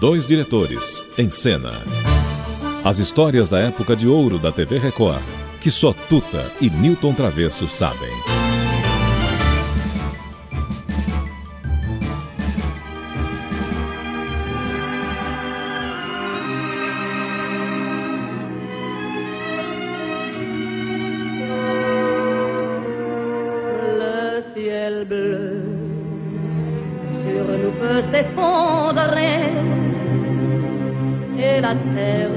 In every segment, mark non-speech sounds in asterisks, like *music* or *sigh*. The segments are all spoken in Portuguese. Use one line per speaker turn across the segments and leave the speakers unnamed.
Dois diretores em cena. As histórias da época de ouro da TV Record, que só Tuta e Newton Travesso sabem.
s'effondrer et la terre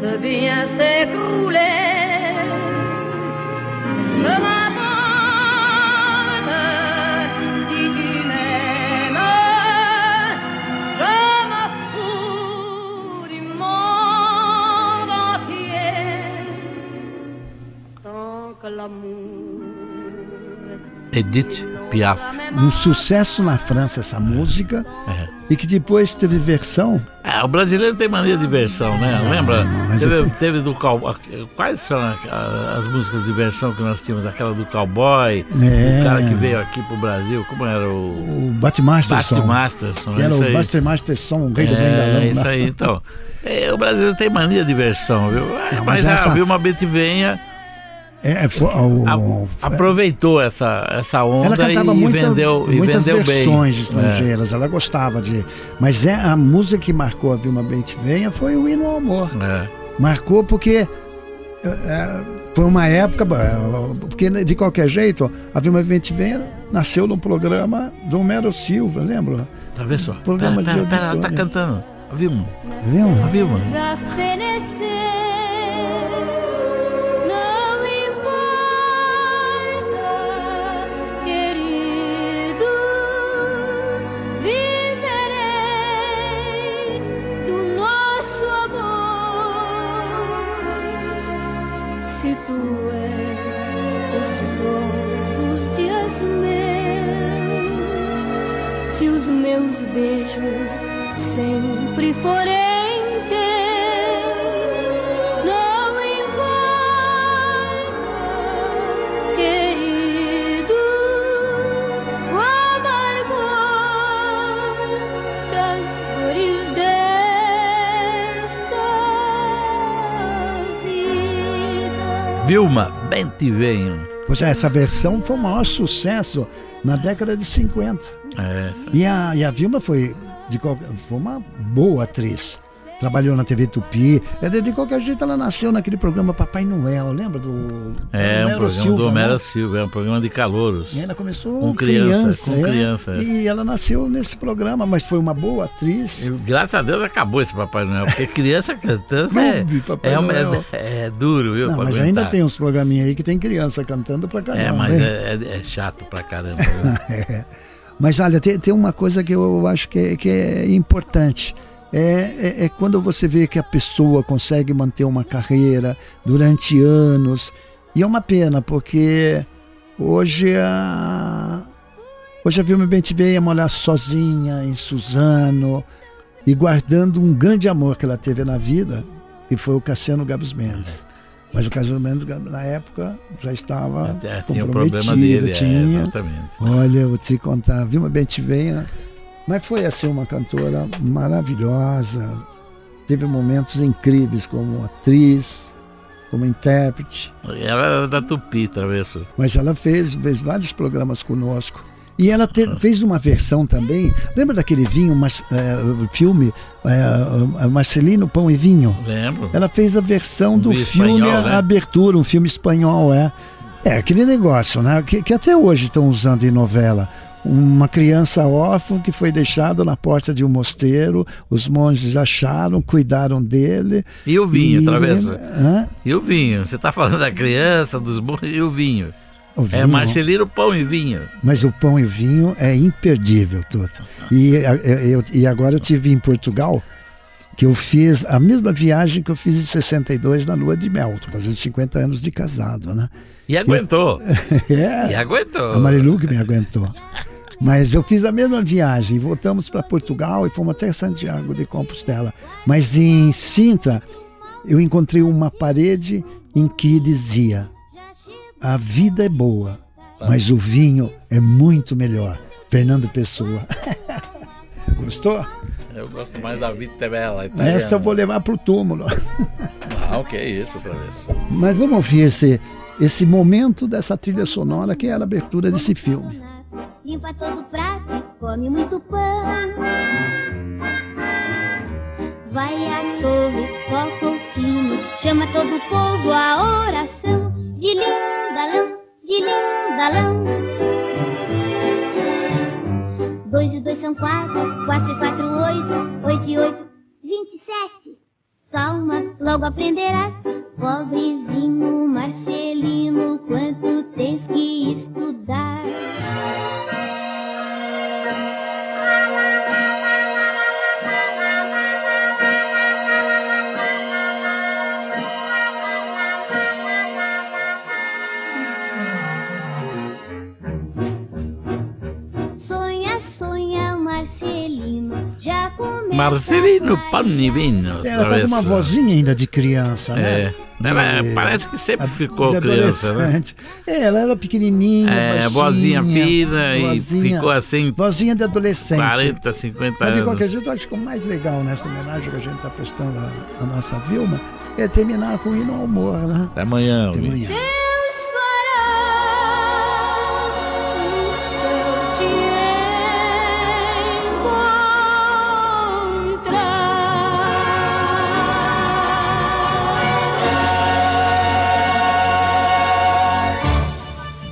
peut bien s'écrouler. M'importe si tu m'aimes, je me fous du monde entier tant que l'amour.
Edith Piaf.
Um sucesso na França essa música é. E que depois teve versão.
É, o brasileiro tem mania de versão, né? Não, Lembra? Teve, teve, do cowboy. Quais são as músicas de versão que nós tínhamos? Aquela do cowboy, é. o cara que veio aqui pro Brasil, como era o.
O Batmasterson.
Batmasterson.
Era o Batmasterson, o rei
é,
do Bengalão.
É isso aí, então. É, o brasileiro tem mania de versão, viu? Não, mas, mas essa... ah, viu uma venha
é, é foi, o,
a, aproveitou essa, essa onda ela cantava e, muita, vendeu, e
muitas
vendeu
versões
bem.
estrangeiras, é. ela gostava de. Mas é a música que marcou a Vilma Venha foi o Hino ao Amor. É. Marcou porque é, é foi uma época. Porque de qualquer jeito, a Vilma Venha nasceu no programa do Homero Silva, lembra?
Tá vendo só? Programa pera, pera, de pera, ela tá cantando. A Vilma.
Vilma?
A Vilma.
Se tu és o sol dos dias meus, se os meus beijos sempre forem
Vilma, bem te venho.
Pois é, essa versão foi o maior sucesso na década de 50.
É,
e, a, e a Vilma foi, de, foi uma boa atriz trabalhou na TV Tupi. É, de, qualquer jeito, ela nasceu naquele programa Papai Noel, lembra do.
É, um programa Silva, do Homero né? Silva, é um programa de calouros.
E ela começou
com criança. criança com é, criança.
E ela nasceu nesse programa, mas foi uma boa atriz.
E, graças a Deus acabou esse Papai Noel, porque criança cantando é,
Papai
é,
Noel.
É, é, duro, viu?
Não, mas aguentar. ainda tem uns programinhas aí que tem criança cantando pra caramba.
É, mas é, é, é, chato pra caramba. *laughs*
é. Mas olha, tem, tem uma coisa que eu acho que é, que é importante é, é, é, quando você vê que a pessoa consegue manter uma carreira durante anos. E é uma pena, porque hoje a. Hoje a Vilma veio morar sozinha em Suzano e guardando um grande amor que ela teve na vida, que foi o Cassiano Gabos Mendes. Mas o Cassiano Mendes, na época, já estava é, comprometido. Dele, é, tinha. É, Olha, eu vou te contar, Vilma Bentivenha mas foi assim uma cantora maravilhosa. Teve momentos incríveis como atriz, como intérprete.
Ela era da Tupi, Travesso.
Mas ela fez, fez vários programas conosco. E ela te, fez uma versão também. Lembra daquele vinho, mas, é, filme é, Marcelino Pão e Vinho?
Lembro.
Ela fez a versão um do filme espanhol, né? Abertura, um filme espanhol, é. É aquele negócio, né? Que, que até hoje estão usando em novela uma criança órfã que foi deixada na porta de um mosteiro, os monges acharam, cuidaram dele.
E o vinho, e... travessa? Hã? E o vinho? Você está falando da criança, dos monges e o vinho? O vinho, é Marcelino Pão e Vinho.
Mas o pão e vinho é imperdível, Toto. E, eu, e agora eu tive em Portugal, que eu fiz a mesma viagem que eu fiz em 62 na lua de mel. Fazendo 50 anos de casado, né?
E aguentou. *laughs*
É,
e aguentou.
A Marilu que me aguentou. Mas eu fiz a mesma viagem, voltamos para Portugal e fomos até Santiago de Compostela. Mas em Sintra, eu encontrei uma parede em que dizia: A vida é boa, mas o vinho é muito melhor. Fernando Pessoa. *laughs* Gostou?
Eu gosto mais da Vita Bela.
Essa eu vou levar para o túmulo. *laughs*
Ah, o que é isso, vez.
Mas vamos ouvir esse, esse momento dessa trilha sonora que é a abertura desse filme.
Limpa todo prato e come muito pão. Vai à torre, toca o sino, chama todo o povo à oração. De lindalão, de lindalão. Dois e dois são quatro, quatro e quatro, oito, oito e oito, vinte e sete. Calma, logo aprenderás, pobrezinho Marcelino,
Marcelino Panivino.
Ela tá com uma vozinha ainda de criança, né?
É. Ela de, parece que sempre ficou criança, né?
É, ela era pequenininha,
é, vozinha fina vozinha, e ficou assim.
Vozinha de adolescente.
40, 50 anos.
Mas de qualquer jeito, eu acho que o mais legal nessa homenagem que a gente está prestando à nossa Vilma é terminar com o hino ao amor, né?
Até amanhã.
Até amanhã.